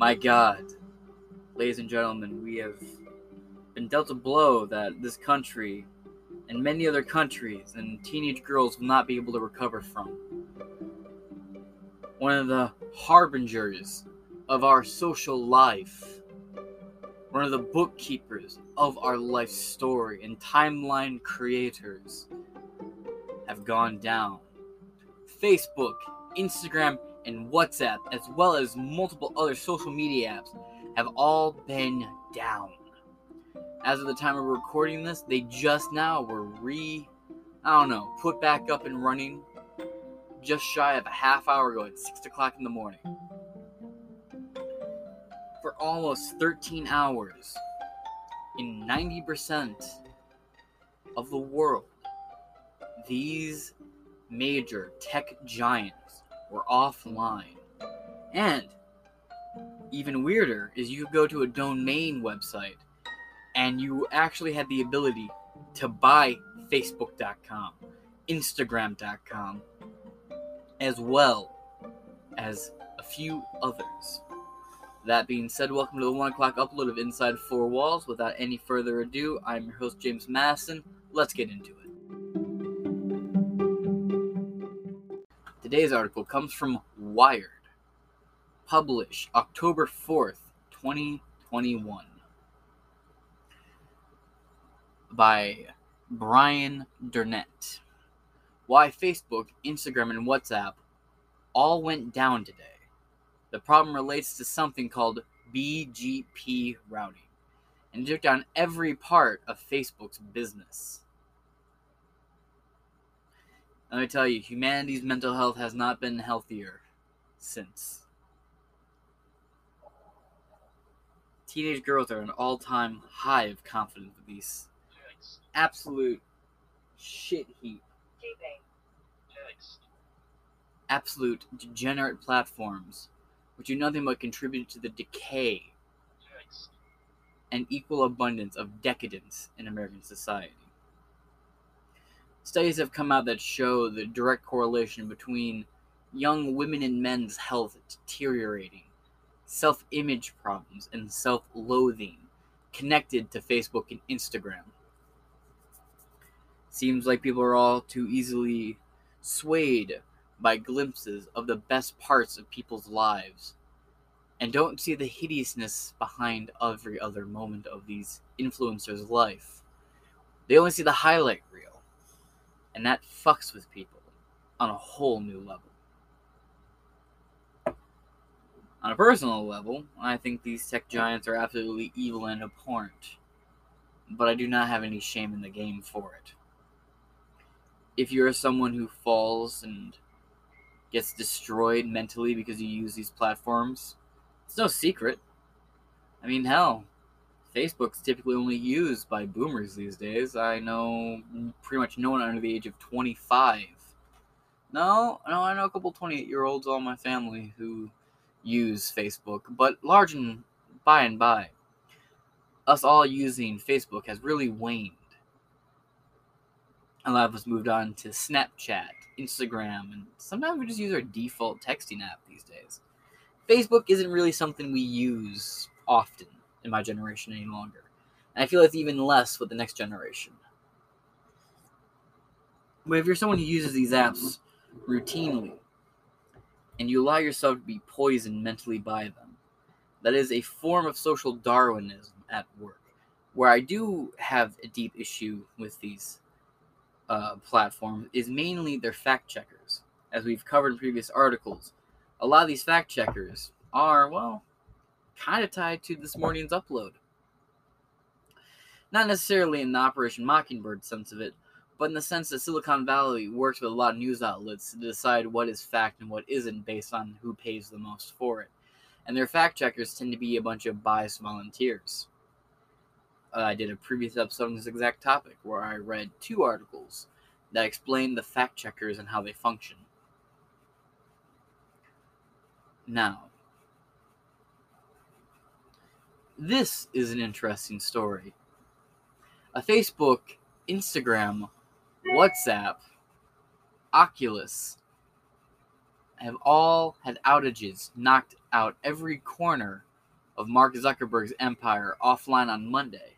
My God, ladies and gentlemen, we have been dealt a blow that this country and many other countries and teenage girls will not be able to recover from. One of the harbingers of our social life, one of the bookkeepers of our life story, and timeline creators have gone down. Facebook, Instagram, and WhatsApp, as well as multiple other social media apps, have all been down. As of the time of recording this, they just now were re, I don't know, put back up and running just shy of a half hour ago at 6 o'clock in the morning. For almost 13 hours, in 90% of the world, these major tech giants were offline. And even weirder is you go to a domain website and you actually had the ability to buy Facebook.com, Instagram.com, as well as a few others. That being said, welcome to the 1 o'clock upload of Inside Four Walls. Without any further ado, I'm your host, James Masson. Let's get into it. Today's article comes from Wired, published October 4th, 2021, by Brian Durnett. Why Facebook, Instagram, and WhatsApp all went down today. The problem relates to something called BGP routing and took down every part of Facebook's business. Let me tell you, humanity's mental health has not been healthier since. Teenage girls are an all time high of confidence with these absolute shit heap. Absolute degenerate platforms which do nothing but contribute to the decay and equal abundance of decadence in American society. Studies have come out that show the direct correlation between young women and men's health deteriorating, self image problems, and self loathing connected to Facebook and Instagram. Seems like people are all too easily swayed by glimpses of the best parts of people's lives and don't see the hideousness behind every other moment of these influencers' life. They only see the highlight reel, and that fucks with people on a whole new level. On a personal level, I think these tech giants are absolutely evil and abhorrent, but I do not have any shame in the game for it. If you're someone who falls and gets destroyed mentally because you use these platforms, it's no secret. I mean, hell, Facebook's typically only used by boomers these days. I know pretty much no one under the age of 25. No, no, I know a couple 28 year olds, all my family, who use Facebook, but large and by and by, us all using Facebook has really waned. A lot of us moved on to Snapchat, Instagram, and sometimes we just use our default texting app these days. Facebook isn't really something we use often in my generation any longer. And I feel it's even less with the next generation. But if you're someone who uses these apps routinely, and you allow yourself to be poisoned mentally by them, that is a form of social Darwinism at work, where I do have a deep issue with these uh, platforms, is mainly their fact checkers. As we've covered in previous articles, a lot of these fact checkers are, well, kind of tied to this morning's upload. Not necessarily in the Operation Mockingbird sense of it, but in the sense that Silicon Valley works with a lot of news outlets to decide what is fact and what isn't based on who pays the most for it. And their fact checkers tend to be a bunch of biased volunteers. Uh, I did a previous episode on this exact topic where I read two articles that explain the fact checkers and how they function. Now, this is an interesting story. A Facebook, Instagram, WhatsApp, Oculus have all had outages knocked out every corner of Mark Zuckerberg's empire offline on Monday.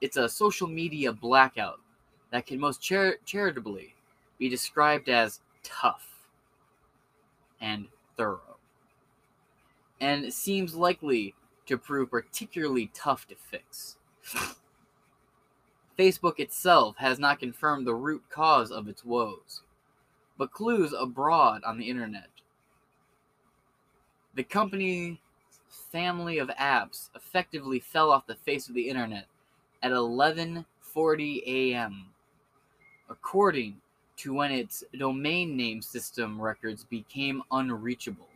It's a social media blackout that can most char- charitably be described as tough and thorough, and seems likely to prove particularly tough to fix. Facebook itself has not confirmed the root cause of its woes, but clues abroad on the internet. The company's family of apps effectively fell off the face of the internet at 11:40 a.m. according to when its domain name system records became unreachable.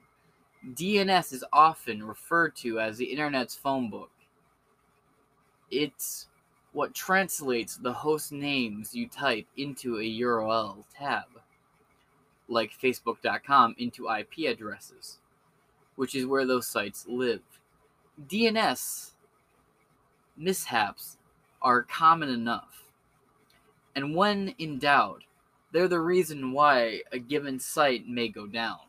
DNS is often referred to as the internet's phone book. It's what translates the host names you type into a URL tab, like Facebook.com into IP addresses, which is where those sites live. DNS mishaps are common enough, and when in doubt, they're the reason why a given site may go down.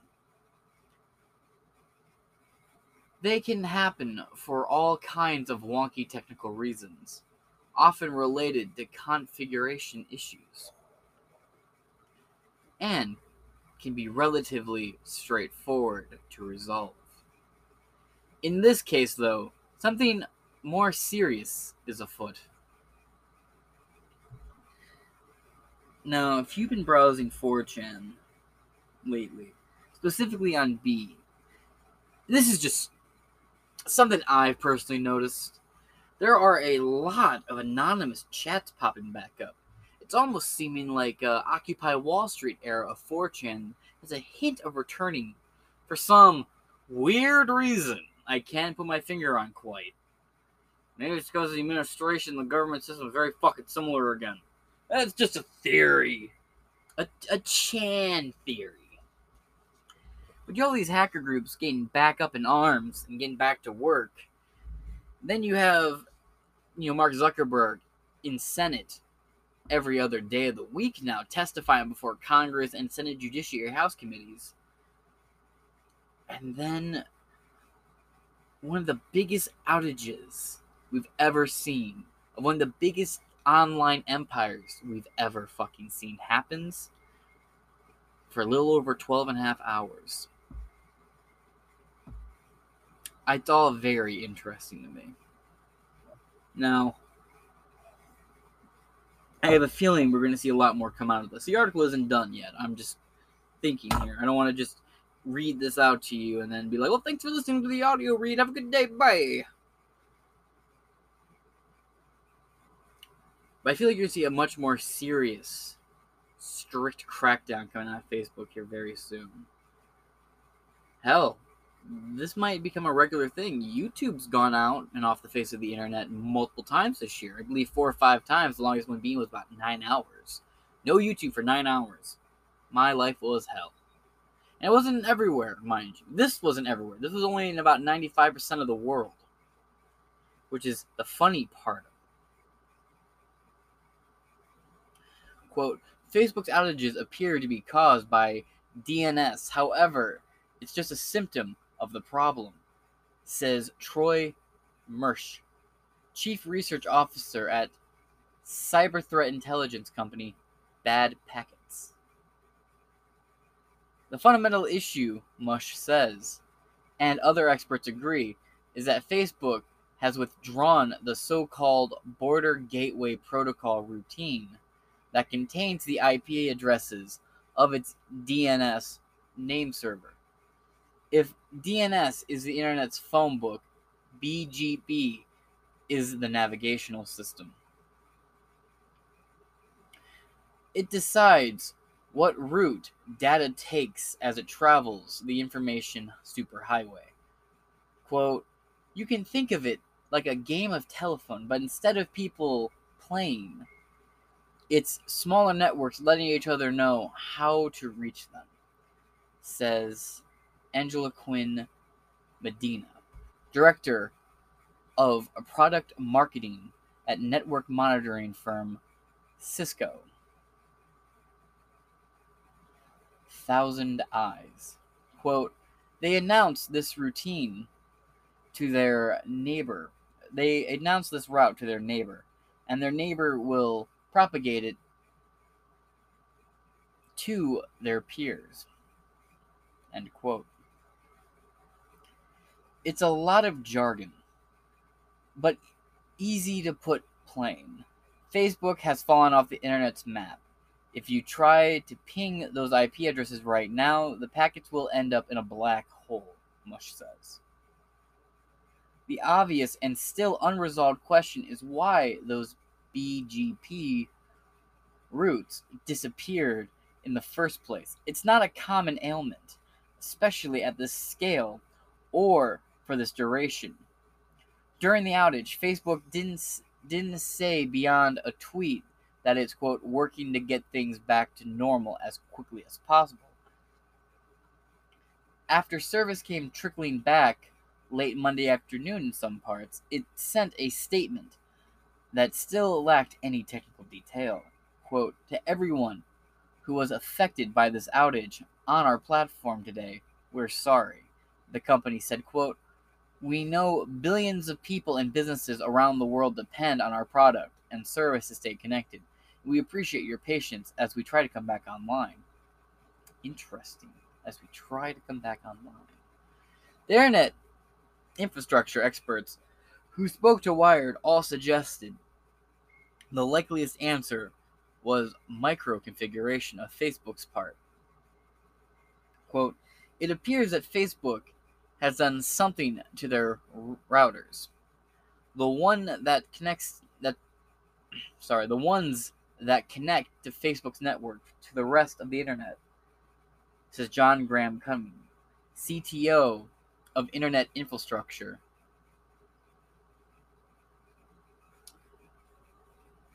They can happen for all kinds of wonky technical reasons often related to configuration issues, and can be relatively straightforward to resolve. In this case, though, something more serious is afoot. Now, if you've been browsing 4chan lately, specifically on B, this is just something I've personally noticed there are a lot of anonymous chats popping back up. It's almost seeming like uh, Occupy Wall Street era of 4chan has a hint of returning for some weird reason I can't put my finger on quite. Maybe it's because the administration the government system is very fucking similar again. That's just a theory. A, a Chan theory. But you all these hacker groups getting back up in arms and getting back to work. Then you have you know Mark Zuckerberg in Senate every other day of the week now, testifying before Congress and Senate Judiciary House committees. And then one of the biggest outages we've ever seen, one of the biggest online empires we've ever fucking seen happens for a little over 12 and a half hours. It's all very interesting to me. Now, I have a feeling we're going to see a lot more come out of this. The article isn't done yet. I'm just thinking here. I don't want to just read this out to you and then be like, well, thanks for listening to the audio read. Have a good day. Bye. But I feel like you're going to see a much more serious, strict crackdown coming out of Facebook here very soon. Hell, this might become a regular thing. YouTube's gone out and off the face of the internet multiple times this year. I believe four or five times. The longest one being was about nine hours. No YouTube for nine hours. My life was hell. And it wasn't everywhere, mind you. This wasn't everywhere. This was only in about 95% of the world. Which is the funny part. Quote Facebook's outages appear to be caused by DNS. However, it's just a symptom of the problem, says Troy Mursch, Chief Research Officer at cyber threat intelligence company Bad Packets. The fundamental issue, Mursch says, and other experts agree, is that Facebook has withdrawn the so called Border Gateway Protocol routine that contains the IP addresses of its DNS name server. If DNS is the internet's phone book, BGP is the navigational system. It decides what route data takes as it travels the information superhighway. Quote, you can think of it like a game of telephone, but instead of people playing, it's smaller networks letting each other know how to reach them, says Angelique Medina, Director of Product Marketing at network monitoring firm Cisco. Thousand Eyes. Quote, they announced this routine to their neighbor. They announce this route to their neighbor, and their neighbor will propagate it to their peers. End quote. It's a lot of jargon, but easy to put plain. Facebook has fallen off the internet's map. If you try to ping those IP addresses right now, the packets will end up in a black hole, Mursch says. The obvious and still unresolved question is why those BGP routes disappeared in the first place. It's not a common ailment, especially at this scale or for this duration. During the outage, Facebook didn't didn't say beyond a tweet that it's quote working to get things back to normal as quickly as possible. After service came trickling back late Monday afternoon in some parts, it sent a statement that still lacked any technical detail. Quote, to everyone who was affected by this outage on our platform today, we're sorry. The company said, quote, we know billions of people and businesses around the world depend on our product and service to stay connected. We appreciate your patience as we try to come back online. Interesting. As we try to come back online. The internet infrastructure experts who spoke to Wired all suggested the likeliest answer was micro configuration of Facebook's part. Quote, it appears that Facebook has done something to their routers. The one that connects that sorry, the ones that connect to Facebook's network to the rest of the internet. Says John Graham Cumming, CTO of Internet Infrastructure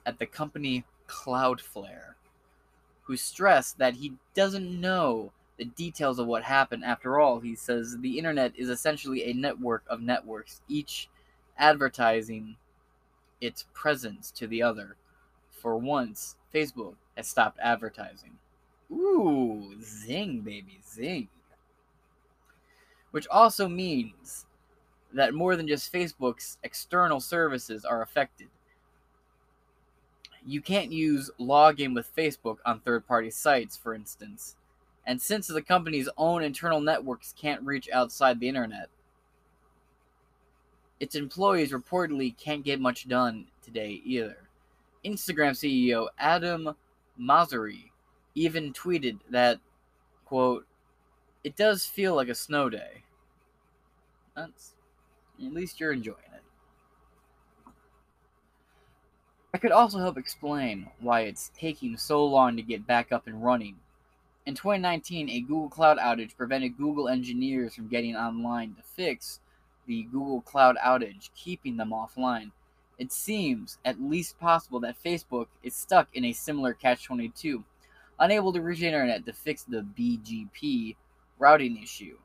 at the company Cloudflare, who stressed that he doesn't know the details of what happened. After all, he says the internet is essentially a network of networks, each advertising its presence to the other. For once, Facebook has stopped advertising. Ooh, zing, baby, zing. Which also means that more than just Facebook's external services are affected. You can't use login with Facebook on third party sites, for instance and since the company's own internal networks can't reach outside the internet, its employees reportedly can't get much done today either. Instagram CEO Adam Mosseri even tweeted that, quote, it does feel like a snow day. That's, at least you're enjoying it. I could also help explain why it's taking so long to get back up and running in 2019, a Google Cloud outage prevented Google engineers from getting online to fix the Google Cloud outage, keeping them offline. It seems at least possible that Facebook is stuck in a similar catch 22, unable to reach the internet to fix the BGP routing issue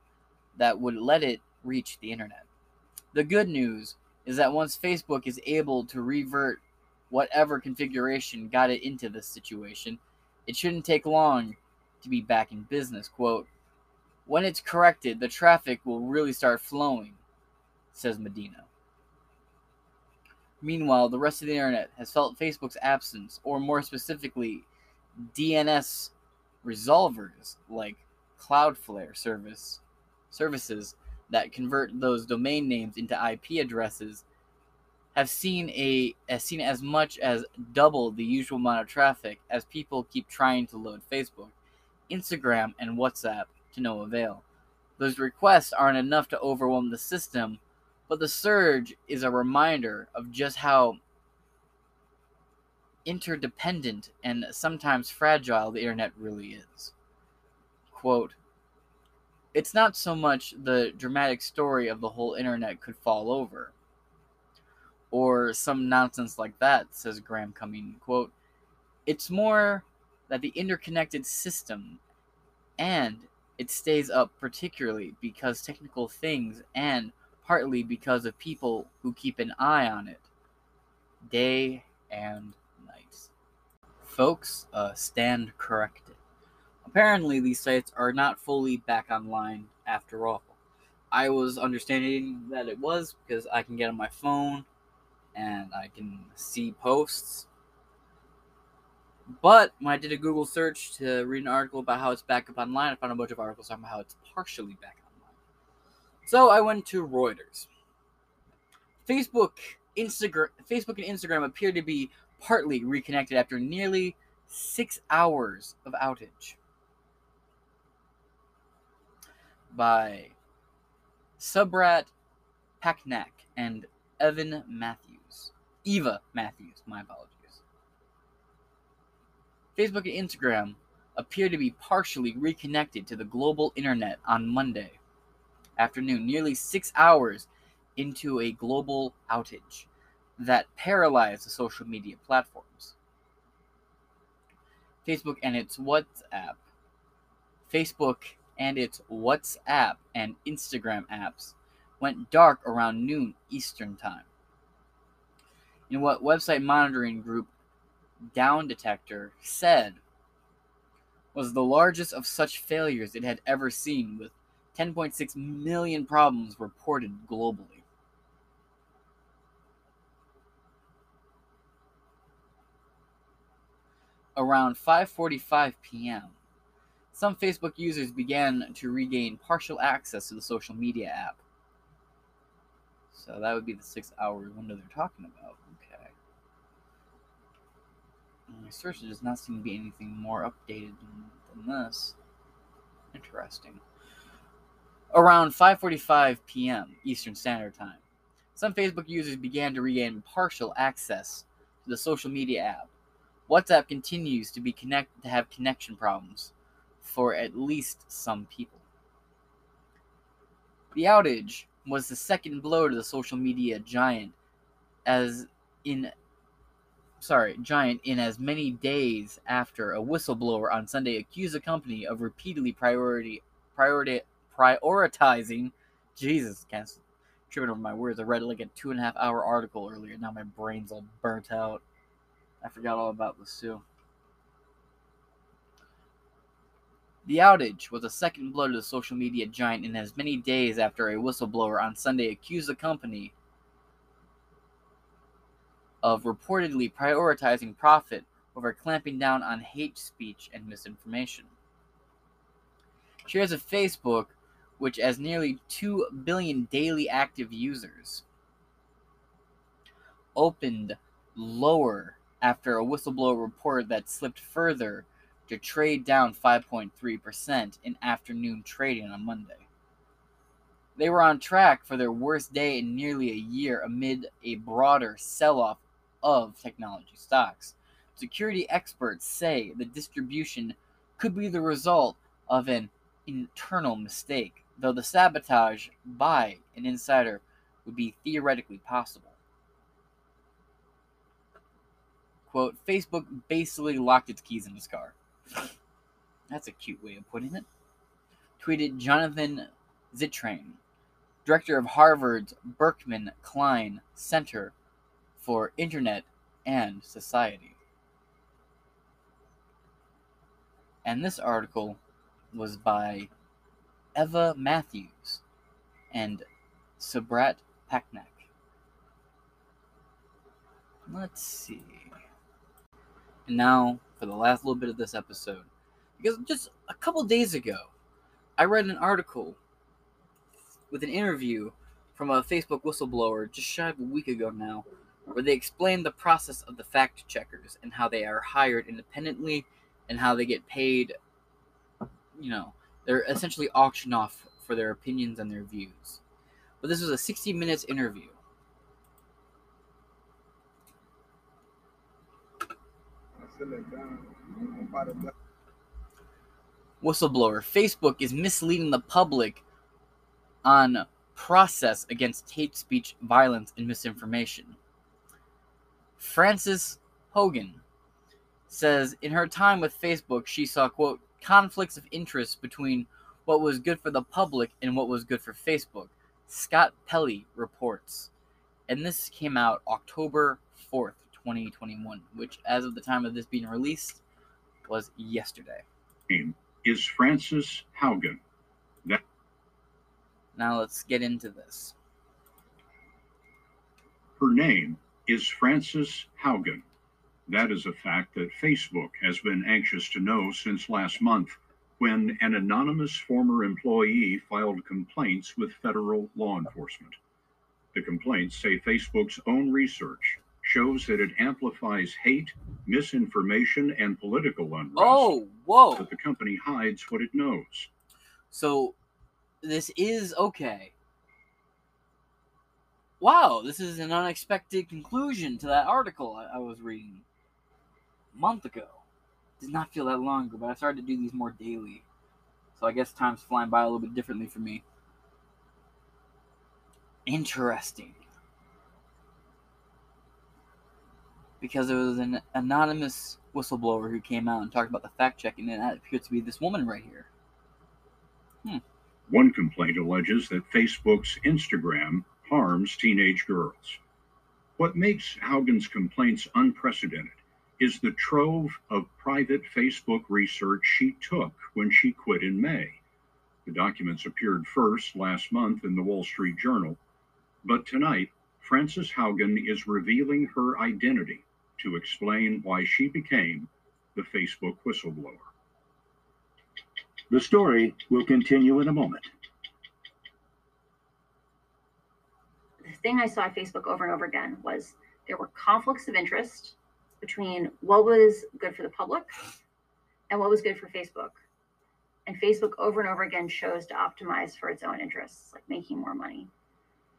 that would let it reach the internet. The good news is that once Facebook is able to revert whatever configuration got it into this situation, it shouldn't take long to be back in business. Quote, when it's corrected, the traffic will really start flowing, says Medina. Meanwhile, the rest of the internet has felt Facebook's absence, or more specifically, DNS resolvers like Cloudflare service services that convert those domain names into IP addresses have seen a has seen as much as double the usual amount of traffic as people keep trying to load Facebook. Instagram, and WhatsApp to no avail. Those requests aren't enough to overwhelm the system, but the surge is a reminder of just how interdependent and sometimes fragile the internet really is. Quote, it's not so much the dramatic story of the whole internet could fall over, or some nonsense like that, says Graham Cumming. Quote, it's more that the interconnected system and it stays up particularly because technical things and partly because of people who keep an eye on it day and night. Folks, uh, stand corrected. Apparently, these sites are not fully back online after all. I was understanding that it was because I can get on my phone and I can see posts. But when I did a Google search to read an article about how it's back up online, I found a bunch of articles talking about how it's partially back online. So I went to Reuters. Facebook, Instagram, Facebook and Instagram appear to be partly reconnected after nearly six hours of outage. By Subrat Patnaik and Evan Matthews. Eva Matthews, my apologies. Facebook and Instagram appear to be partially reconnected to the global internet on Monday afternoon, nearly six hours into a global outage that paralyzed the social media platforms. Facebook and its WhatsApp, Facebook and its WhatsApp and Instagram apps went dark around noon Eastern Time. In what website monitoring group Down Detector said was the largest of such failures it had ever seen, with 10.6 million problems reported globally. Around 5:45 p.m., some Facebook users began to regain partial access to the social media app. So that would be the six hour window they're talking about. Okay. My search does not seem to be anything more updated than, than this. Interesting. Around 5:45 p.m. Eastern Standard Time, some Facebook users began to regain partial access to the social media app. WhatsApp continues to be connect to have connection problems for at least some people. The outage was the second blow to the social media giant as in sorry, giant in as many days after a whistleblower on Sunday accused the company of repeatedly priority priority prioritizing Jesus, can't tripping over my words. I read like a two and a half hour article earlier. Now my brain's all burnt out. I forgot all about this too. The outage was a second blow to the social media giant in as many days after a whistleblower on Sunday accused the company of reportedly prioritizing profit over clamping down on hate speech and misinformation. Shares of Facebook, which has nearly 2 billion daily active users, opened lower after a whistleblower report that slipped further to trade down 5.3% in afternoon trading on Monday. They were on track for their worst day in nearly a year amid a broader sell off of technology stocks. Security experts say the distribution could be the result of an internal mistake, though the sabotage by an insider would be theoretically possible. Quote, Facebook basically locked its keys in his car. That's a cute way of putting it. Tweeted Jonathan Zittrain, director of Harvard's Berkman Klein Center for Internet and Society. And this article was by Eva Matthews and Subrat Patnaik. Let's see. And now for the last little bit of this episode. Because just a couple days ago, I read an article with an interview from a Facebook whistleblower just shy of a week ago now, where they explain the process of the fact checkers and how they are hired independently and how they get paid. You know, they're essentially auctioned off for their opinions and their views. But this was a 60 minutes interview Whistleblower. Facebook is misleading the public on process against hate speech, violence, and misinformation. Frances Haugen says in her time with Facebook, she saw, quote, conflicts of interest between what was good for the public and what was good for Facebook. Scott Pelley reports. And this came out October 4th, 2021, which, as of the time of this being released, was yesterday. Name Is Frances Haugen. That- Now let's get into this. Her name is Frances Haugen. That is a fact that Facebook has been anxious to know since last month when an anonymous former employee filed complaints with federal law enforcement. The complaints say Facebook's own research shows that it amplifies hate, misinformation, and political unrest. Oh, whoa. But the company hides what it knows. So this is okay. Wow, this is an unexpected conclusion to that article I, I was reading a month ago. Did not feel that long ago, but I started to do these more daily. So I guess time's flying by a little bit differently for me. Interesting. Because there was an anonymous whistleblower who came out and talked about the fact checking, and that appears to be this woman right here. Hmm. One complaint alleges that Facebook's Instagram harms teenage girls. What makes Haugen's complaints unprecedented is the trove of private Facebook research she took when she quit in May. The documents appeared first last month in the Wall Street Journal, but tonight, Frances Haugen is revealing her identity to explain why she became the Facebook whistleblower. The story will continue in a moment. The thing I saw on Facebook over and over again was there were conflicts of interest between what was good for the public and what was good for Facebook. And Facebook over and over again chose to optimize for its own interests, like making more money.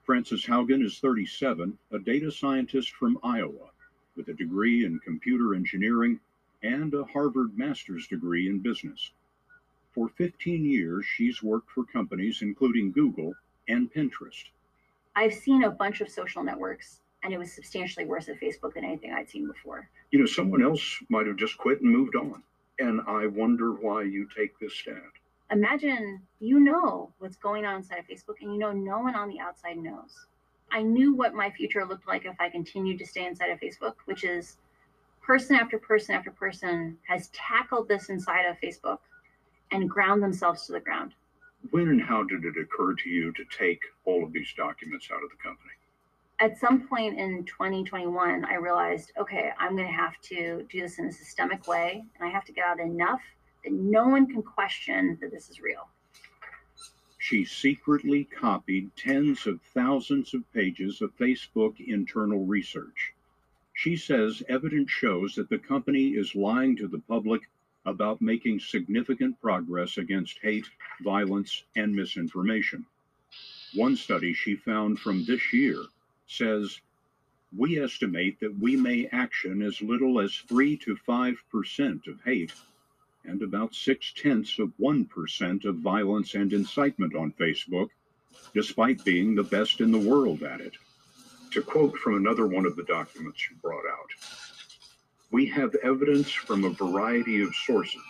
Frances Haugen is 37, a data scientist from Iowa with a degree in computer engineering and a Harvard master's degree in business. For 15 years, she's worked for companies including Google and Pinterest. I've seen a bunch of social networks, and it was substantially worse at Facebook than anything I'd seen before. You know, someone else might have just quit and moved on. And I wonder why you take this stand. Imagine you know what's going on inside of Facebook, and you know no one on the outside knows. I knew what my future looked like if I continued to stay inside of Facebook, which is person after person after person has tackled this inside of Facebook and ground themselves to the ground. When and how did it occur to you to take all of these documents out of the company? At some point in 2021, I realized, okay, I'm going to have to do this in a systemic way, and I have to get out enough that no one can question that this is real. She secretly copied tens of thousands of pages of Facebook internal research. She says evidence shows that the company is lying to the public about making significant progress against hate, violence, and misinformation. One study she found from this year says we estimate that we may action as little as 3 to 5% of hate and about six tenths of 1% of violence and incitement on Facebook, despite being the best in the world at it. To quote from another one of the documents you brought out, we have evidence from a variety of sources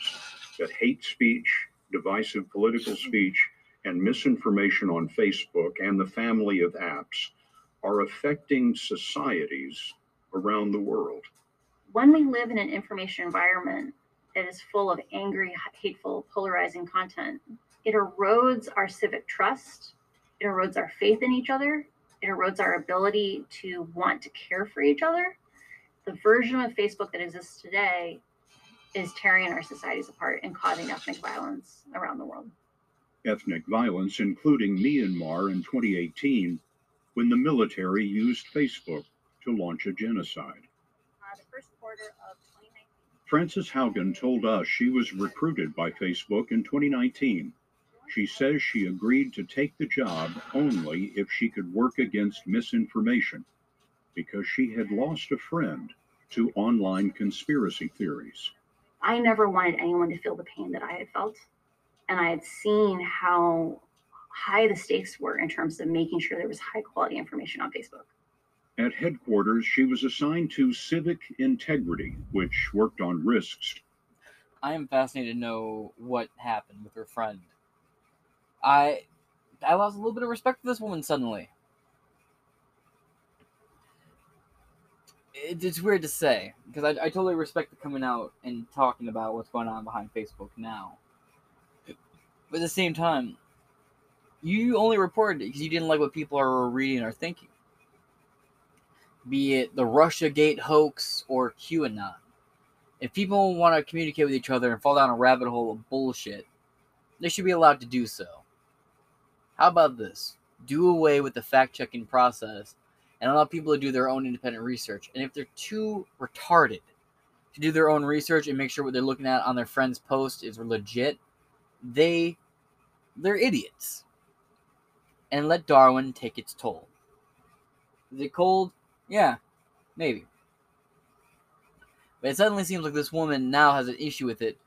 that hate speech, divisive political speech, and misinformation on Facebook and the family of apps are affecting societies around the world. When we live in an information environment that is full of angry, hateful, polarizing content, it erodes our civic trust, it erodes our faith in each other, it erodes our ability to want to care for each other the version of Facebook that exists today is tearing our societies apart and causing ethnic violence around the world. Ethnic violence, including Myanmar in 2018, when the military used Facebook to launch a genocide. Uh, the first quarter of 2019. Frances Haugen told us she was recruited by Facebook in 2019. She says she agreed to take the job only if she could work against misinformation because she had lost a friend to online conspiracy theories. I never wanted anyone to feel the pain that I had felt. And I had seen how high the stakes were in terms of making sure there was high quality information on Facebook. At headquarters, she was assigned to civic integrity, which worked on risks. I am fascinated to know what happened with her friend. I I lost a little bit of respect for this woman suddenly. It's weird to say because I, I totally respect the coming out and talking about what's going on behind Facebook now. But at the same time, You only reported it because you didn't like what people are reading or thinking. Be it the Russia Gate hoax or QAnon. If people want to communicate with each other and fall down a rabbit hole of bullshit, they should be allowed to do so. How about this? Do away with the fact checking process and allow people to do their own independent research. And if they're too retarded to do their own research and make sure what they're looking at on their friend's post is legit, they they're idiots. And let Darwin take its toll. Is it cold? Yeah, maybe. But it suddenly seems like this woman now has an issue with it,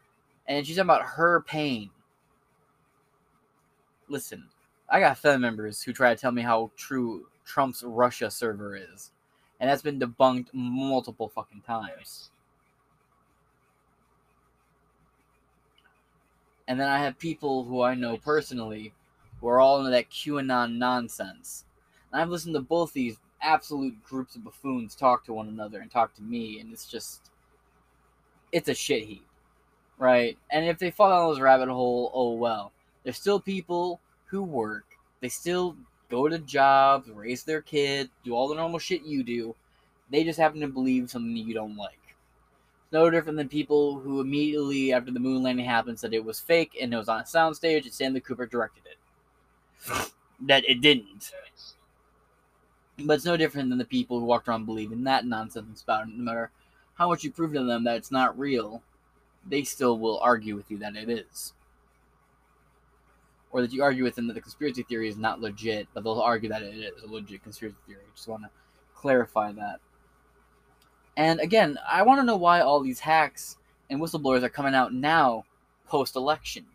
and she's talking about her pain. Listen, I got family members who try to tell me how true Trump's Russia server is, and that's been debunked multiple fucking times. And then I have people who I know personally who are all into that QAnon nonsense. And I've listened to both these absolute groups of buffoons talk to one another and talk to me, and it's just, it's a shit heap, right? And if they fall down those rabbit hole, oh well. There's still people who work. They still go to jobs, raise their kids, do all the normal shit you do. They just happen to believe something that you don't like. It's no different than people who immediately after the moon landing happened said it was fake and it was on a soundstage and Stanley Kubrick directed it. that it didn't. But it's no different than the people who walked around believing that nonsense about it. No matter how much you prove to them that it's not real, they still will argue with you that it is. Or that you argue with them that the conspiracy theory is not legit, but they'll argue that it is a legit conspiracy theory. Just want to clarify that. And again, I want to know why all these hacks and whistleblowers are coming out now, post election.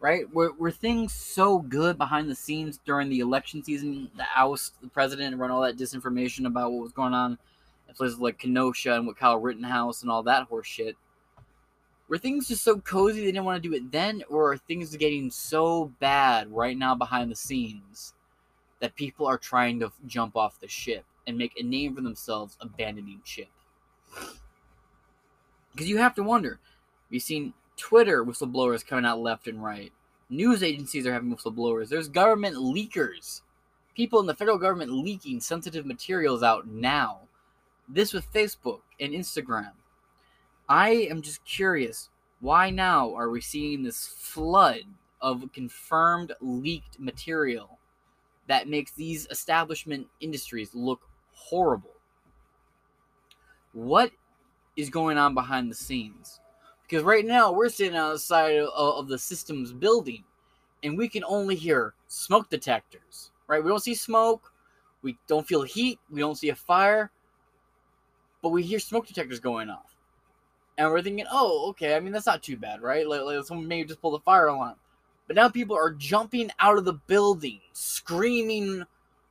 Right? Were, were things so good behind the scenes during the election season, the oust the president and run all that disinformation about what was going on in places like Kenosha and what Kyle Rittenhouse and all that horse shit? Were things just so cozy they didn't want to do it then, or are things getting so bad right now behind the scenes that people are trying to jump off the ship? and make a name for themselves abandoning ship. Because you have to wonder. We've seen Twitter whistleblowers coming out left and right. News agencies are having whistleblowers. There's government leakers. People in the federal government leaking sensitive materials out now. This with Facebook and Instagram. I am just curious why now are we seeing this flood of confirmed leaked material that makes these establishment industries look horrible. What is going on behind the scenes? Because right now we're sitting outside of, of the systems building and we can only hear smoke detectors, right? We don't see smoke, we don't feel heat, we don't see a fire, but we hear smoke detectors going off. And we're thinking, oh, okay, I mean, that's not too bad, right? Like, like someone maybe just pull the fire alarm. But now people are jumping out of the building, screaming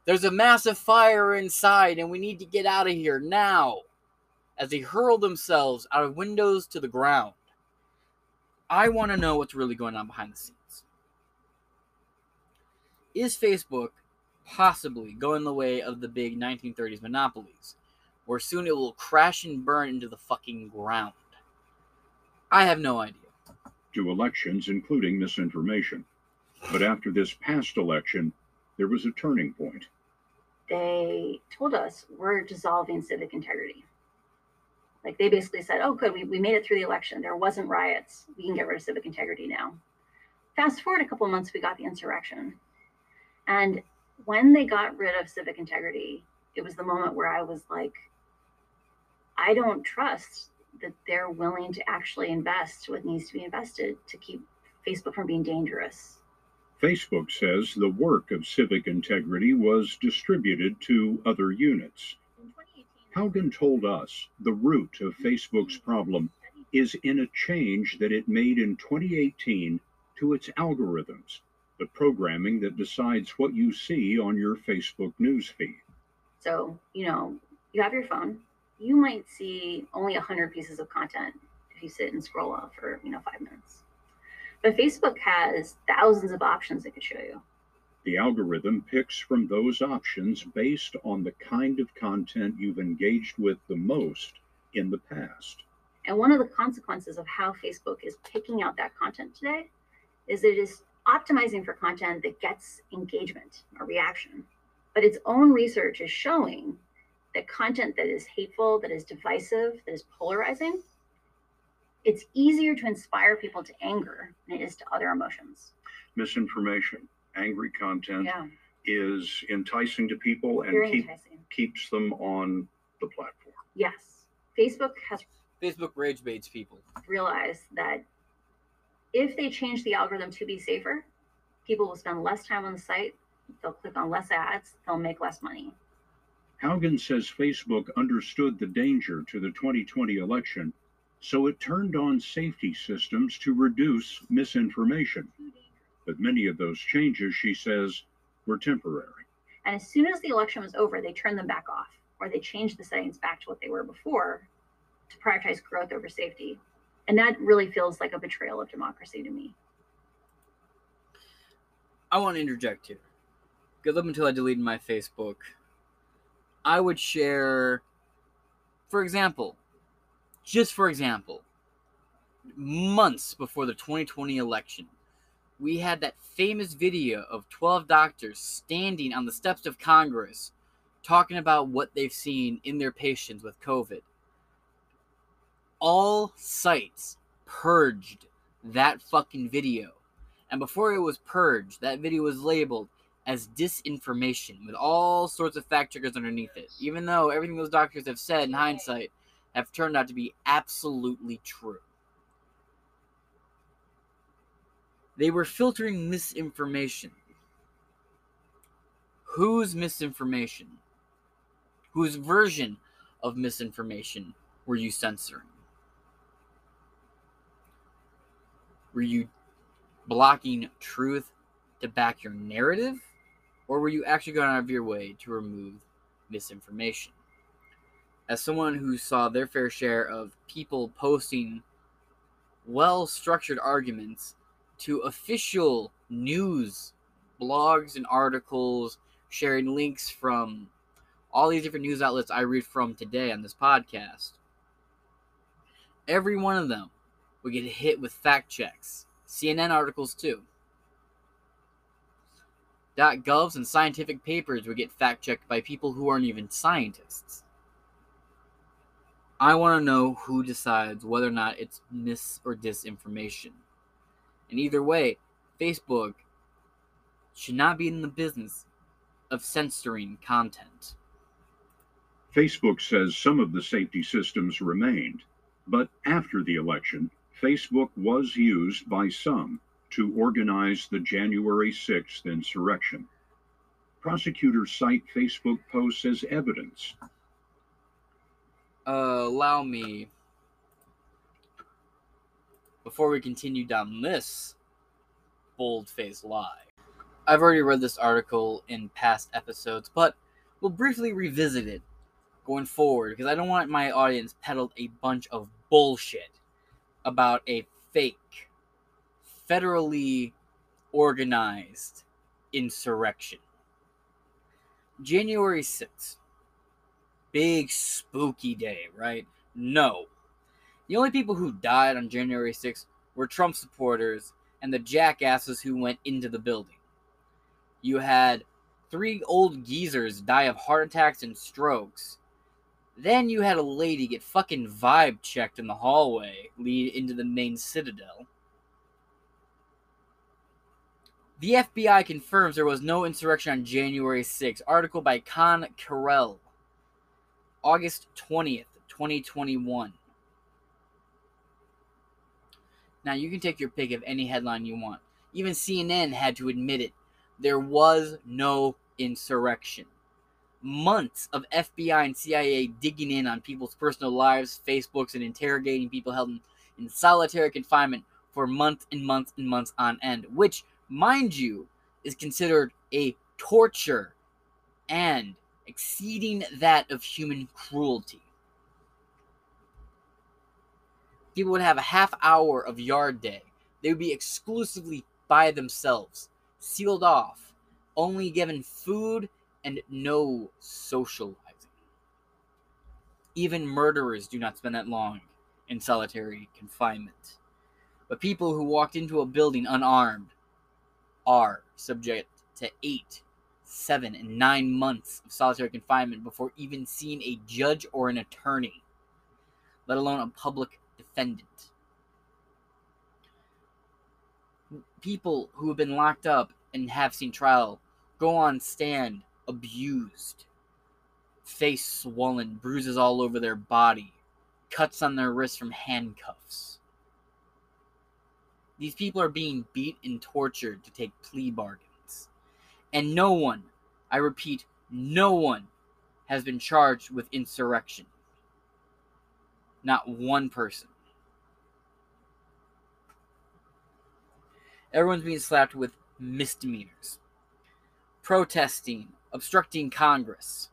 there's a massive fire inside, and we need to get out of here now. As they hurl themselves out of windows to the ground. I want to know what's really going on behind the scenes. Is Facebook possibly going the way of the big 1930s monopolies, where soon it will crash and burn into the fucking ground? I have no idea. To elections, including misinformation. But after this past election, there was a turning point they told us we're dissolving civic integrity. Like they basically said, oh, good, we, we made it through the election. There wasn't riots. We can get rid of civic integrity now. Fast forward a couple of months, we got the insurrection. And when they got rid of civic integrity, it was the moment where I was like, I don't trust that they're willing to actually invest what needs to be invested to keep Facebook from being dangerous. Facebook says the work of civic integrity was distributed to other units. Haugen told us the root of Facebook's problem is in a change that it made in 2018 to its algorithms, the programming that decides what you see on your Facebook newsfeed. So, you know, you have your phone, you might see only 100 pieces of content if you sit and scroll off for, you know, five minutes. But Facebook has thousands of options it could show you. The algorithm picks from those options based on the kind of content you've engaged with the most in the past. And one of the consequences of how Facebook is picking out that content today is that it is optimizing for content that gets engagement or reaction. But its own research is showing that content that is hateful, that is divisive, that is polarizing, it's easier to inspire people to anger than it is to other emotions. Misinformation, angry content Yeah, is enticing to people and very keep, enticing. keeps them on the platform. Yes. Facebook has Facebook rage baits people. Realize that if they change the algorithm to be safer, people will spend less time on the site, they'll click on less ads, they'll make less money. Haugen says Facebook understood the danger to the 2020 election, so it turned on safety systems to reduce misinformation. But many of those changes, she says, were temporary. And as soon as the election was over, they turned them back off or they changed the settings back to what they were before to prioritize growth over safety. And that really feels like a betrayal of democracy to me. I want to interject here. Because up until I deleted my Facebook, I would share, for example, just for example, months before the 2020 election, we had that famous video of 12 doctors standing on the steps of Congress talking about what they've seen in their patients with COVID. All sites purged that fucking video. And before it was purged, that video was labeled as disinformation with all sorts of fact checkers underneath it. Even though everything those doctors have said in hindsight have turned out to be absolutely true. They were filtering misinformation. Whose misinformation? Whose version of misinformation were you censoring? Were you blocking truth to back your narrative? Or were you actually going out of your way to remove misinformation? As someone who saw their fair share of people posting well structured arguments to official news blogs and articles, sharing links from all these different news outlets I read from today on this podcast. Every one of them would get hit with fact checks, CNN articles too. .govs and scientific papers would get fact checked by people who aren't even scientists. I want to know who decides whether or not it's mis or disinformation. And either way, Facebook should not be in the business of censoring content. Facebook says some of the safety systems remained, but after the election, Facebook was used by some to organize the January 6th insurrection. Prosecutors cite Facebook posts as evidence. Uh, allow me, before we continue down this bold faced lie. I've already read this article in past episodes, but we'll briefly revisit it going forward because I don't want my audience peddled a bunch of bullshit about a fake, federally organized insurrection. January 6th. Big spooky day, right? No. The only people who died on January 6th were Trump supporters and the jackasses who went into the building. You had three old geezers die of heart attacks and strokes. Then you had a lady get fucking vibe checked in the hallway, lead into the main citadel. The FBI confirms there was no insurrection on January 6th. Article by Con Carell. August 20th, 2021. Now, you can take your pick of any headline you want. Even CNN had to admit it. There was no insurrection. Months of FBI and CIA digging in on people's personal lives, Facebooks, and interrogating people held in, in solitary confinement for months and months and months on end, which, mind you, is considered a torture and exceeding that of human cruelty. People would have a half hour of yard day. They would be exclusively by themselves, sealed off, only given food and no socializing. Even murderers do not spend that long in solitary confinement. But people who walked into a building unarmed are subject to eight, seven, and nine months of solitary confinement before even seeing a judge or an attorney, let alone a public defendant. People who have been locked up and have seen trial go on stand abused, face swollen, bruises all over their body, cuts on their wrists from handcuffs. These people are being beat and tortured to take plea bargains. And no one, I repeat, no one has been charged with insurrection. Not one person. Everyone's being slapped with misdemeanors protesting, obstructing Congress.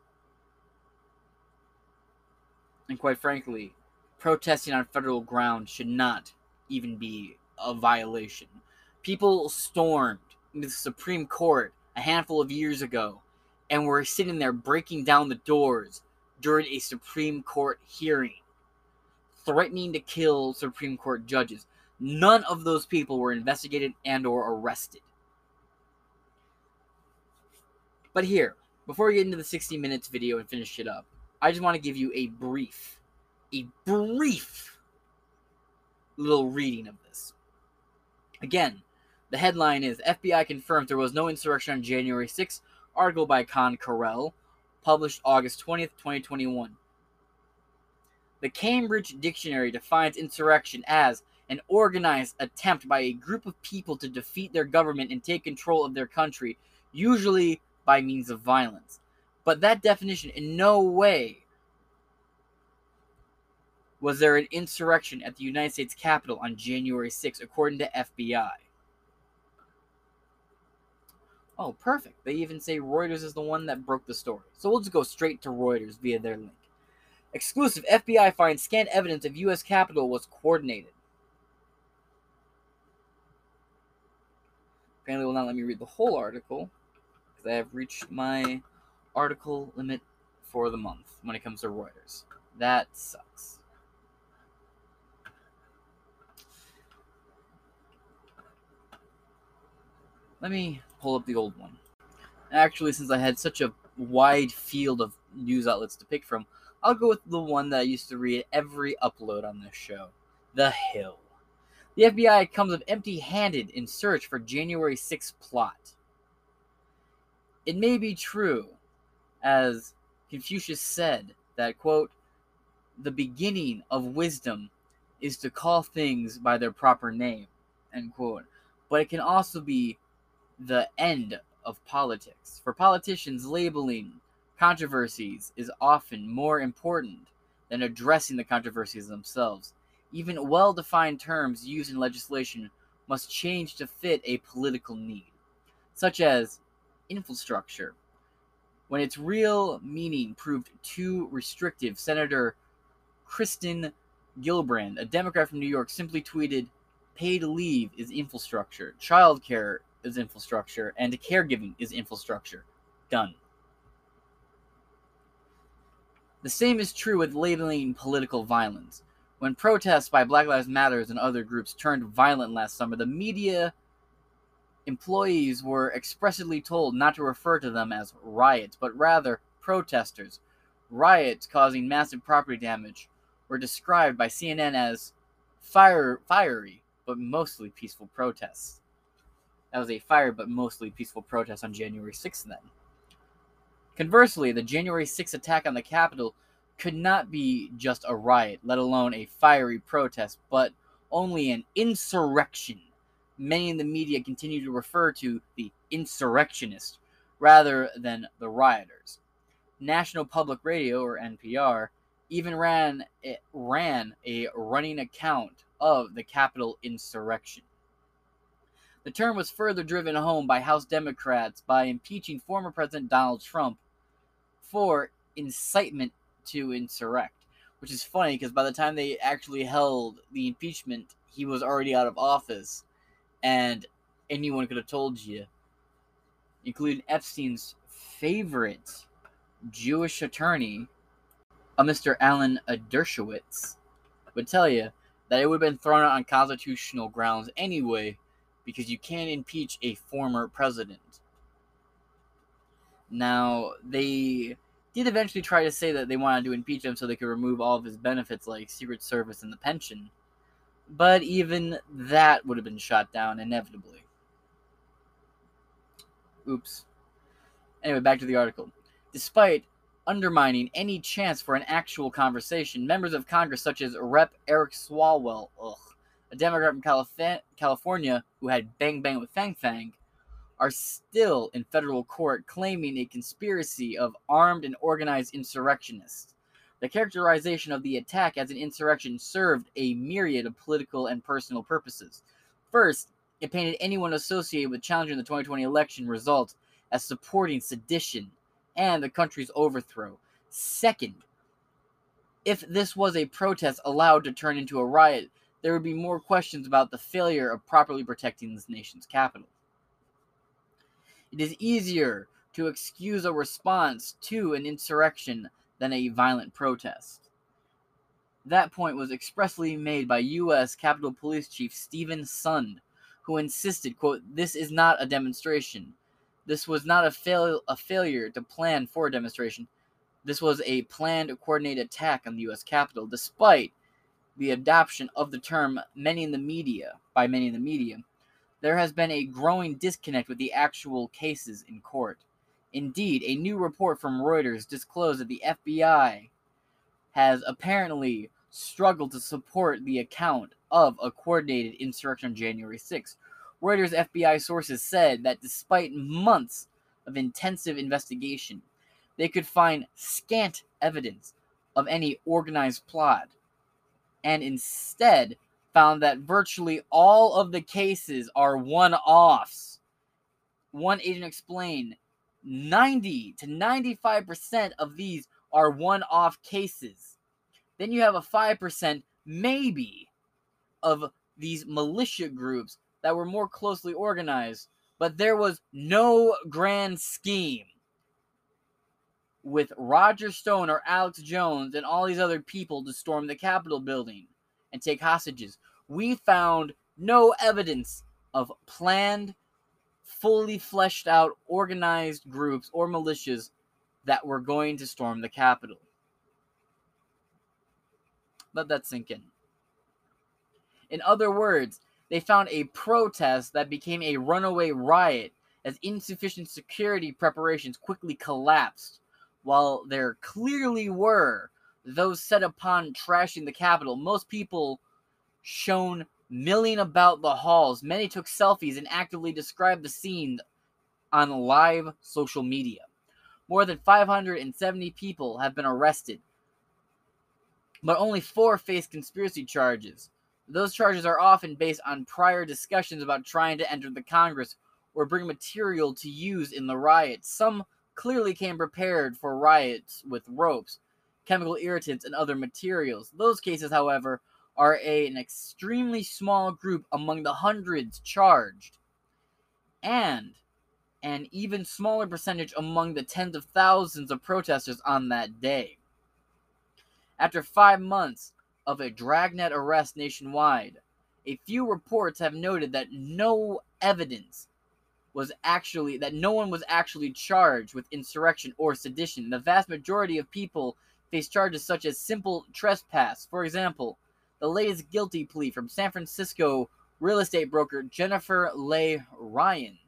And quite frankly, protesting on federal ground should not even be a violation. People stormed the Supreme Court a handful of years ago and were sitting there breaking down the doors during a Supreme Court hearing, threatening to kill Supreme Court judges. None of those people were investigated and or arrested. But here, before we get into the 60 minutes video and finish it up, I just want to give you a brief, a brief little reading of this. Again, the headline is FBI confirms there was no insurrection on January 6th. Article by Con Carell, published August 20th, 2021. The Cambridge Dictionary defines insurrection as an organized attempt by a group of people to defeat their government and take control of their country, usually by means of violence. But that definition in no way was there an insurrection at the United States Capitol on January 6, according to FBI. Oh, perfect. They even say Reuters is the one that broke the story. So we'll just go straight to Reuters via their link. Exclusive FBI finds scant evidence of U.S. Capitol was coordinated. Apparently, will not let me read the whole article because I have reached my article limit for the month when it comes to Reuters. That sucks. Let me pull up the old one. Actually, since I had such a wide field of news outlets to pick from, I'll go with the one that I used to read every upload on this show The Hill. The FBI comes up empty handed in search for January 6 plot. It may be true, as Confucius said, that, quote, the beginning of wisdom is to call things by their proper name, end quote. But it can also be the end of politics. For politicians, labeling controversies is often more important than addressing the controversies themselves. Even well defined terms used in legislation must change to fit a political need, such as infrastructure. When its real meaning proved too restrictive, Senator Kristen Gillibrand, a Democrat from New York, simply tweeted, Paid leave is infrastructure. Childcare is infrastructure, and caregiving is infrastructure. Done. The same is true with labeling political violence. When protests by Black Lives Matters and other groups turned violent last summer, the media employees were expressly told not to refer to them as riots, but rather protesters. Riots causing massive property damage were described by CNN as fire, fiery, but mostly peaceful protests. That was a fire but mostly peaceful protest on January 6th then. Conversely, the January 6th attack on the Capitol could not be just a riot, let alone a fiery protest, but only an insurrection. Many in the media continue to refer to the insurrectionists rather than the rioters. National Public Radio, or NPR, even ran, ran a running account of the Capitol insurrection. The term was further driven home by House Democrats by impeaching former President Donald Trump for incitement to insurrect, which is funny because by the time they actually held the impeachment, he was already out of office, and anyone could have told you, including Epstein's favorite Jewish attorney, uh, a Mr. Alan Dershowitz, would tell you that it would have been thrown out on constitutional grounds anyway because you can't impeach a former president. Now, they did eventually try to say that they wanted to impeach him so they could remove all of his benefits like Secret Service and the pension. But even that would have been shot down inevitably. Oops. Anyway, back to the article. Despite undermining any chance for an actual conversation, members of Congress such as Rep. Eric Swalwell, ugh, a Democrat from Calif- California who had bang bang with Fang Fang, are still in federal court claiming a conspiracy of armed and organized insurrectionists. The characterization of the attack as an insurrection served a myriad of political and personal purposes. First, it painted anyone associated with challenging the 2020 election results as supporting sedition and the country's overthrow. Second, if this was a protest allowed to turn into a riot, there would be more questions about the failure of properly protecting this nation's capital. It is easier to excuse a response to an insurrection than a violent protest. That point was expressly made by U.S. Capitol Police Chief Stephen Sund, who insisted, quote, this is not a demonstration. This was not a, fail- a failure to plan for a demonstration. This was a planned, coordinated attack on the U.S. Capitol, despite the adoption of the term many in the media by many in the media. There has been a growing disconnect with the actual cases in court. Indeed, a new report from Reuters disclosed that the FBI has apparently struggled to support the account of a coordinated insurrection on January 6. Reuters FBI sources said that despite months of intensive investigation, they could find scant evidence of any organized plot and instead found that virtually all of the cases are one offs. One agent explained 90 to 95% of these are one off cases. Then you have a 5% maybe of these militia groups that were more closely organized, but there was no grand scheme with Roger Stone or Alex Jones and all these other people to storm the Capitol building and take hostages. We found no evidence of planned fully fleshed out, organized groups or militias that were going to storm the Capitol. Let that sink in. In other words, they found a protest that became a runaway riot as insufficient security preparations quickly collapsed, while there clearly were those set upon trashing the Capitol. Most people shown milling about the halls. Many took selfies and actively described the scene on live social media. More than 570 people have been arrested, but only four face conspiracy charges. Those charges are often based on prior discussions about trying to enter the Congress or bring material to use in the riots. Some clearly came prepared for riots with ropes, chemical irritants, and other materials. Those cases, however, are a, an extremely small group among the hundreds charged, and an even smaller percentage among the tens of thousands of protesters on that day. After five months of a dragnet arrest nationwide, a few reports have noted that no evidence was actually that no one was actually charged with insurrection or sedition. The vast majority of people face charges such as simple trespass. For example, the latest guilty plea from San Francisco real estate broker Jennifer Leigh Ryan,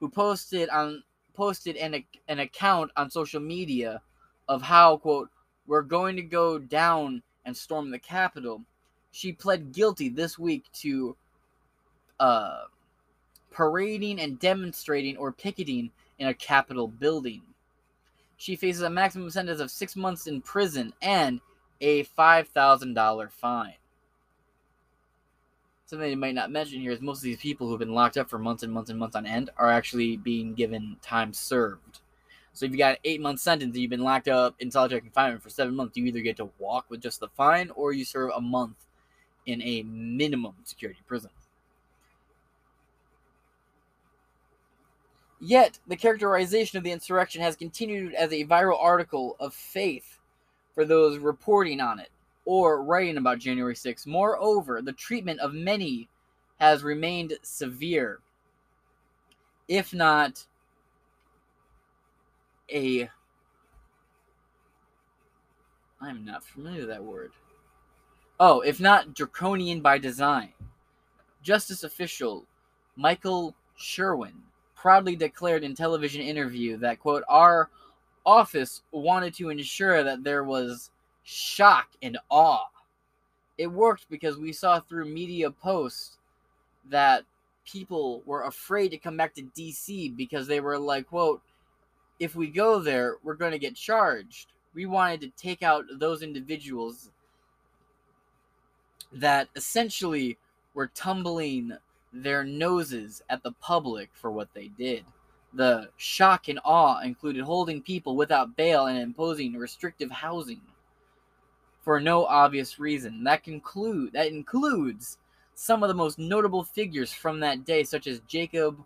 who posted on posted an, an account on social media of how quote we're going to go down and storm the Capitol. She pled guilty this week to uh, parading and demonstrating or picketing in a Capitol building. She faces a maximum sentence of six months in prison and a $5,000 fine. Something you might not mention here is most of these people who've been locked up for months and months and months on end are actually being given time served. So if you got an eight month sentence and you've been locked up in solitary confinement for seven months, you either get to walk with just the fine or you serve a month in a minimum security prison. Yet, the characterization of the insurrection has continued as a viral article of faith for those reporting on it or writing about January 6th. Moreover, the treatment of many has remained severe, if not a. I'm not familiar with that word. Oh, if not draconian by design. Justice official Michael Sherwin proudly declared in television interview that quote our office wanted to ensure that there was shock and awe. It worked because we saw through media posts that people were afraid to come back to DC because they were like, quote, if we go there, we're going to get charged. We wanted to take out those individuals that essentially were tumbling their noses at the public for what they did. The shock and awe included holding people without bail and imposing restrictive housing for no obvious reason. That conclude that includes some of the most notable figures from that day, such as Jacob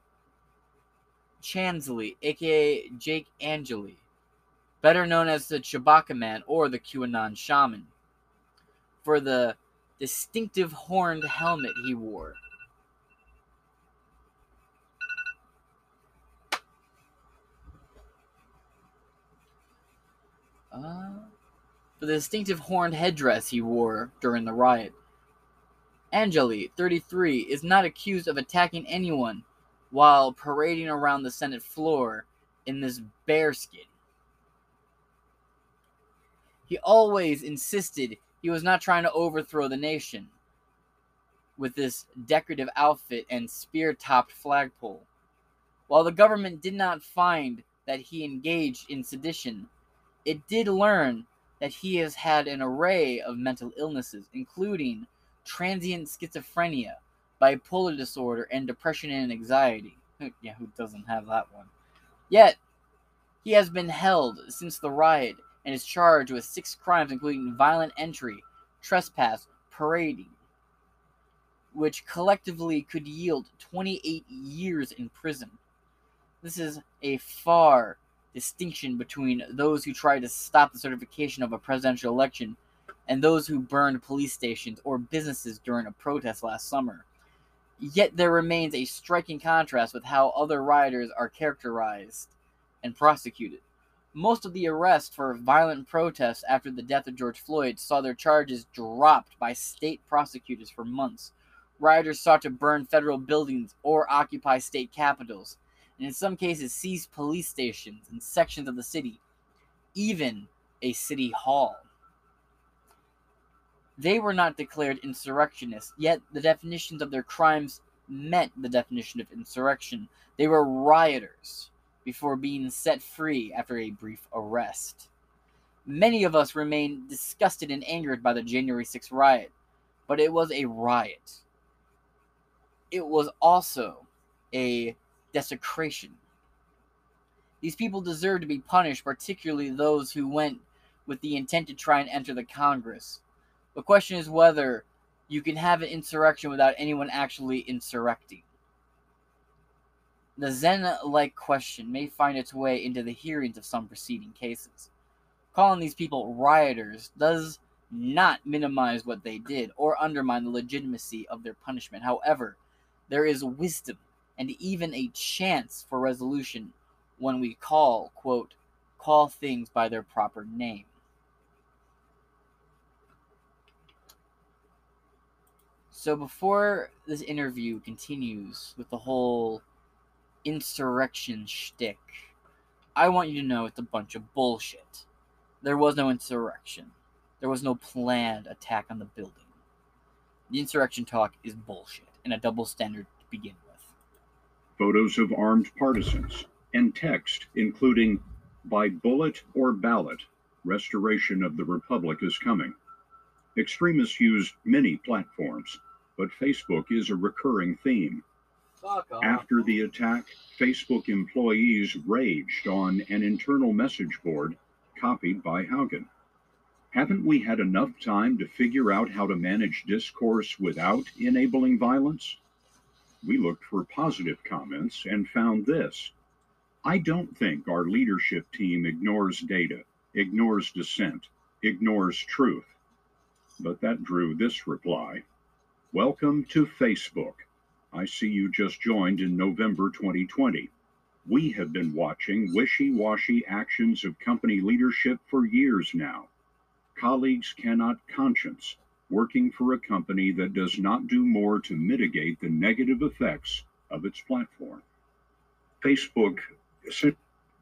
Chansley, aka Jake Angeli, better known as the Chewbacca Man or the QAnon Shaman, for the distinctive horned helmet he wore. Uh, for the distinctive horned headdress he wore during the riot. Angeli, 33, is not accused of attacking anyone while parading around the Senate floor in this bearskin. He always insisted he was not trying to overthrow the nation with this decorative outfit and spear topped flagpole. While the government did not find that he engaged in sedition, it did learn that he has had an array of mental illnesses, including transient schizophrenia, bipolar disorder, and depression and anxiety. Yeah, who doesn't have that one? Yet, he has been held since the riot and is charged with six crimes, including violent entry, trespass, parading, which collectively could yield 28 years in prison. This is a far distinction between those who tried to stop the certification of a presidential election and those who burned police stations or businesses during a protest last summer. Yet there remains a striking contrast with how other rioters are characterized and prosecuted. Most of the arrests for violent protests after the death of George Floyd saw their charges dropped by state prosecutors for months. Rioters sought to burn federal buildings or occupy state capitals and in some cases seized police stations and sections of the city, even a city hall. They were not declared insurrectionists, yet the definitions of their crimes met the definition of insurrection. They were rioters before being set free after a brief arrest. Many of us remain disgusted and angered by the January 6th riot, but it was a riot. It was also a desecration. These people deserve to be punished, particularly those who went with the intent to try and enter the Congress. The question is whether you can have an insurrection without anyone actually insurrecting. The Zen like question may find its way into the hearings of some preceding cases. Calling these people rioters does not minimize what they did or undermine the legitimacy of their punishment. However, there is wisdom and even a chance for resolution when we call, quote, call things by their proper name. So before this interview continues with the whole insurrection shtick, I want you to know it's a bunch of bullshit. There was no insurrection. There was no planned attack on the building. The insurrection talk is bullshit and a double standard to begin with photos of armed partisans, and text including, by bullet or ballot, restoration of the Republic is coming. Extremists use many platforms, but Facebook is a recurring theme. After the attack, Facebook employees raged on an internal message board copied by Haugen. Haven't we had enough time to figure out how to manage discourse without enabling violence? We looked for positive comments and found this. I don't think our leadership team ignores data, ignores dissent, ignores truth. But that drew this reply Welcome to Facebook. I see you just joined in November 2020. We have been watching wishy washy actions of company leadership for years now. Colleagues cannot conscience working for a company that does not do more to mitigate the negative effects of its platform. Facebook.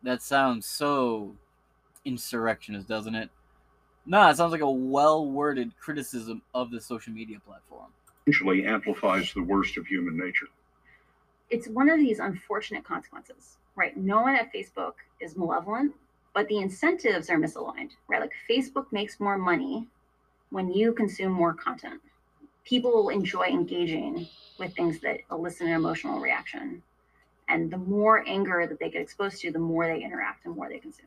That sounds so insurrectionist, doesn't it? No, it sounds like a well worded criticism of the social media platform. Essentially amplifies the worst of human nature. It's one of these unfortunate consequences, right? No one at Facebook is malevolent, but the incentives are misaligned, right? Like Facebook makes more money when you consume more content. People enjoy engaging with things that elicit an emotional reaction. And the more anger that they get exposed to, the more they interact and more they consume.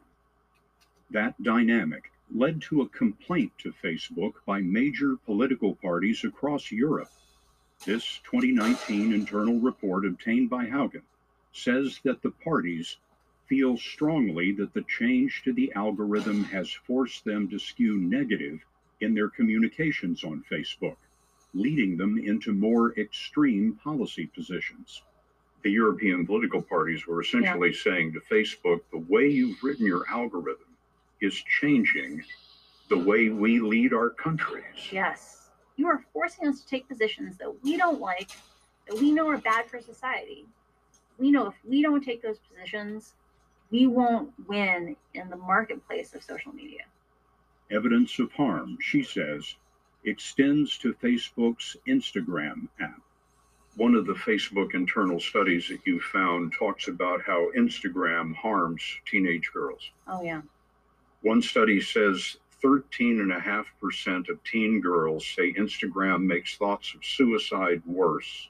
That dynamic led to a complaint to Facebook by major political parties across Europe. This 2019 internal report obtained by Haugen says that the parties feel strongly that the change to the algorithm has forced them to skew negative in their communications on Facebook, leading them into more extreme policy positions. The European political parties were essentially yeah. saying to Facebook, the way you've written your algorithm is changing the way we lead our countries. Yes. You are forcing us to take positions that we don't like, that we know are bad for society. We know if we don't take those positions, we won't win in the marketplace of social media. Evidence of harm, she says, extends to Facebook's Instagram app. One of the Facebook internal studies that you found talks about how Instagram harms teenage girls. Oh, yeah. One study says 13.5% of teen girls say Instagram makes thoughts of suicide worse.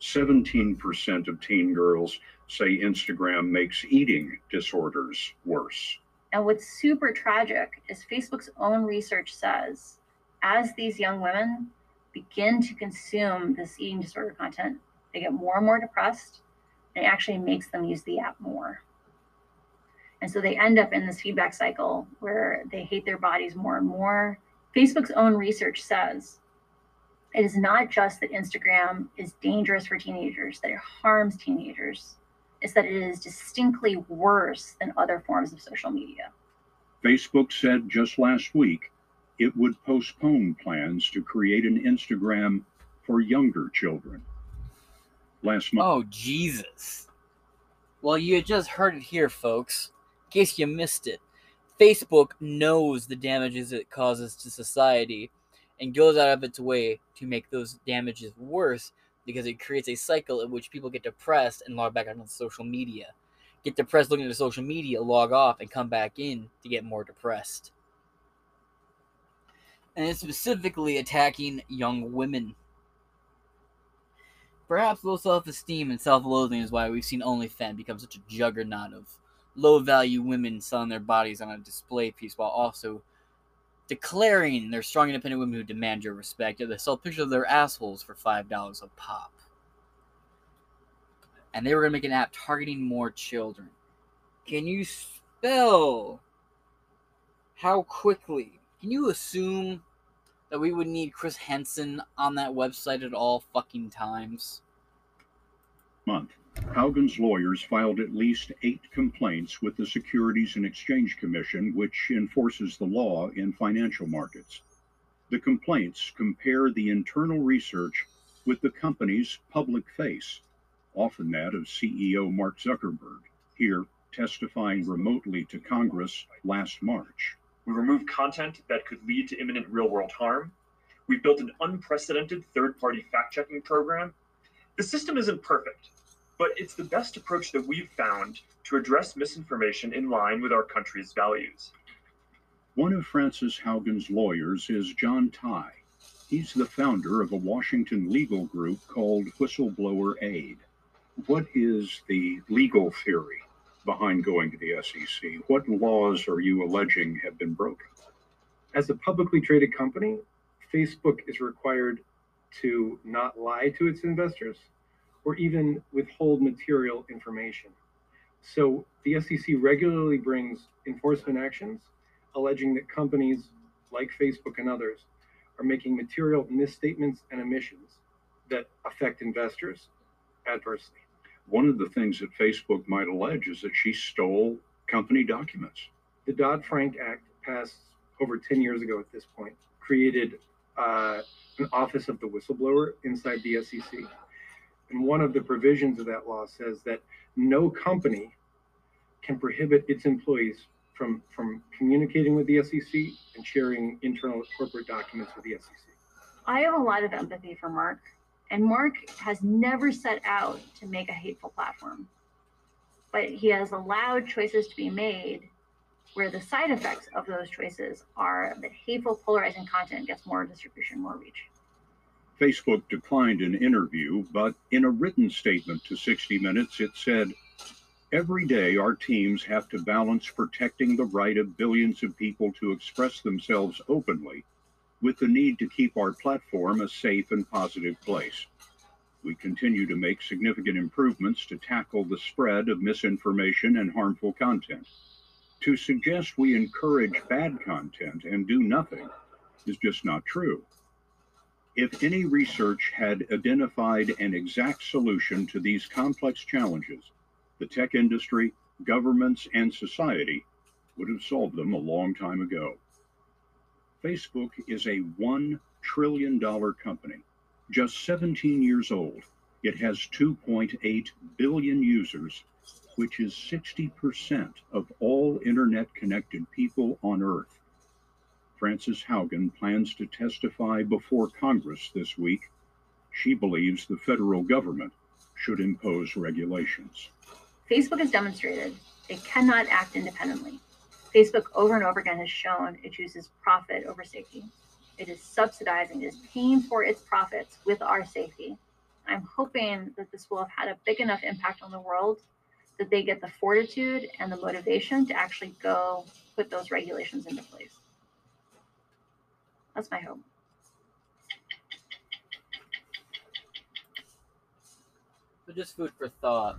17% of teen girls say Instagram makes eating disorders worse. And what's super tragic is Facebook's own research says as these young women begin to consume this eating disorder content, they get more and more depressed, and it actually makes them use the app more. And so they end up in this feedback cycle where they hate their bodies more and more. Facebook's own research says it is not just that Instagram is dangerous for teenagers, that it harms teenagers. It's that it is distinctly worse than other forms of social media. Facebook said just last week it would postpone plans to create an Instagram for younger children. Last month. Oh, Jesus. Well, you just heard it here, folks In case you missed it, Facebook knows the damages it causes to society and goes out of its way to make those damages worse because it creates a cycle in which people get depressed and log back onto social media. Get depressed looking at social media, log off, and come back in to get more depressed. And it's specifically attacking young women. Perhaps low self esteem and self loathing is why we've seen OnlyFans become such a juggernaut of low value women selling their bodies on a display piece while also declaring they're strong independent women who demand your respect. They sell pictures of their assholes for five dollars a pop. And they were gonna make an app targeting more children. Can you spell how quickly? Can you assume that we would need Chris Hansen on that website at all fucking times? Month. Haugen's lawyers filed at least eight complaints with the Securities and Exchange Commission, which enforces the law in financial markets. The complaints compare the internal research with the company's public face, often that of CEO Mark Zuckerberg, here testifying remotely to Congress last March. We removed content that could lead to imminent real world harm. We've built an unprecedented third party fact checking program. The system isn't perfect, but it's the best approach that we've found to address misinformation in line with our country's values. One of Frances Haugen's lawyers is John Tye. He's the founder of a Washington legal group called Whistleblower Aid. What is the legal theory behind going to the SEC? What laws are you alleging have been broken? As a publicly traded company, Facebook is required to not lie to its investors or even withhold material information. So the SEC regularly brings enforcement actions alleging that companies like Facebook and others are making material misstatements and omissions that affect investors adversely. One of the things that Facebook might allege is that she stole company documents. The Dodd Frank Act, passed over 10 years ago at this point, created uh, an office of the whistleblower inside the SEC. And one of the provisions of that law says that no company can prohibit its employees from, from communicating with the SEC and sharing internal corporate documents with the SEC. I have a lot of empathy for Mark, and Mark has never set out to make a hateful platform. But he has allowed choices to be made where the side effects of those choices are that hateful, polarizing content gets more distribution, more reach. Facebook declined an interview, but in a written statement to 60 Minutes, it said, Every day, our teams have to balance protecting the right of billions of people to express themselves openly with the need to keep our platform a safe and positive place. We continue to make significant improvements to tackle the spread of misinformation and harmful content. To suggest we encourage bad content and do nothing is just not true. If any research had identified an exact solution to these complex challenges, the tech industry, governments, and society would have solved them a long time ago. Facebook is a $1 trillion company, just 17 years old. It has 2.8 billion users, which is 60% of all internet connected people on Earth. Frances Haugen plans to testify before Congress this week. She believes the federal government should impose regulations. Facebook has demonstrated it cannot act independently. Facebook over and over again has shown it chooses profit over safety. It is subsidizing, it is paying for its profits with our safety. I'm hoping that this will have had a big enough impact on the world that they get the fortitude and the motivation to actually go put those regulations into place. That's my hope. So just food for thought.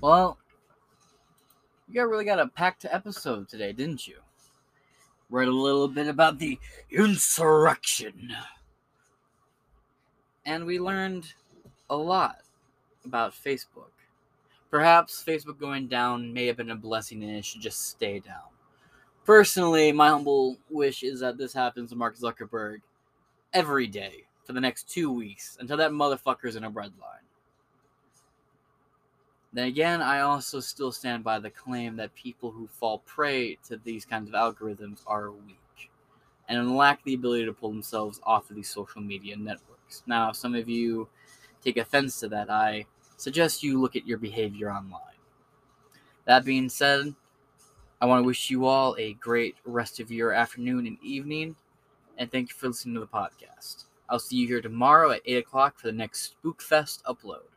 Well, you got really got a packed episode today, didn't you? Read a little bit about the insurrection. And we learned a lot about Facebook. Perhaps Facebook going down may have been a blessing and it should just stay down. Personally, my humble wish is that this happens to Mark Zuckerberg every day for the next two weeks until that motherfucker's in a breadline. Then again, I also still stand by the claim that people who fall prey to these kinds of algorithms are weak and lack the ability to pull themselves off of these social media networks. Now, if some of you take offense to that, I suggest you look at your behavior online. That being said, I want to wish you all a great rest of your afternoon and evening, and thank you for listening to the podcast. I'll see you here tomorrow at 8 o'clock for the next Spookfest upload.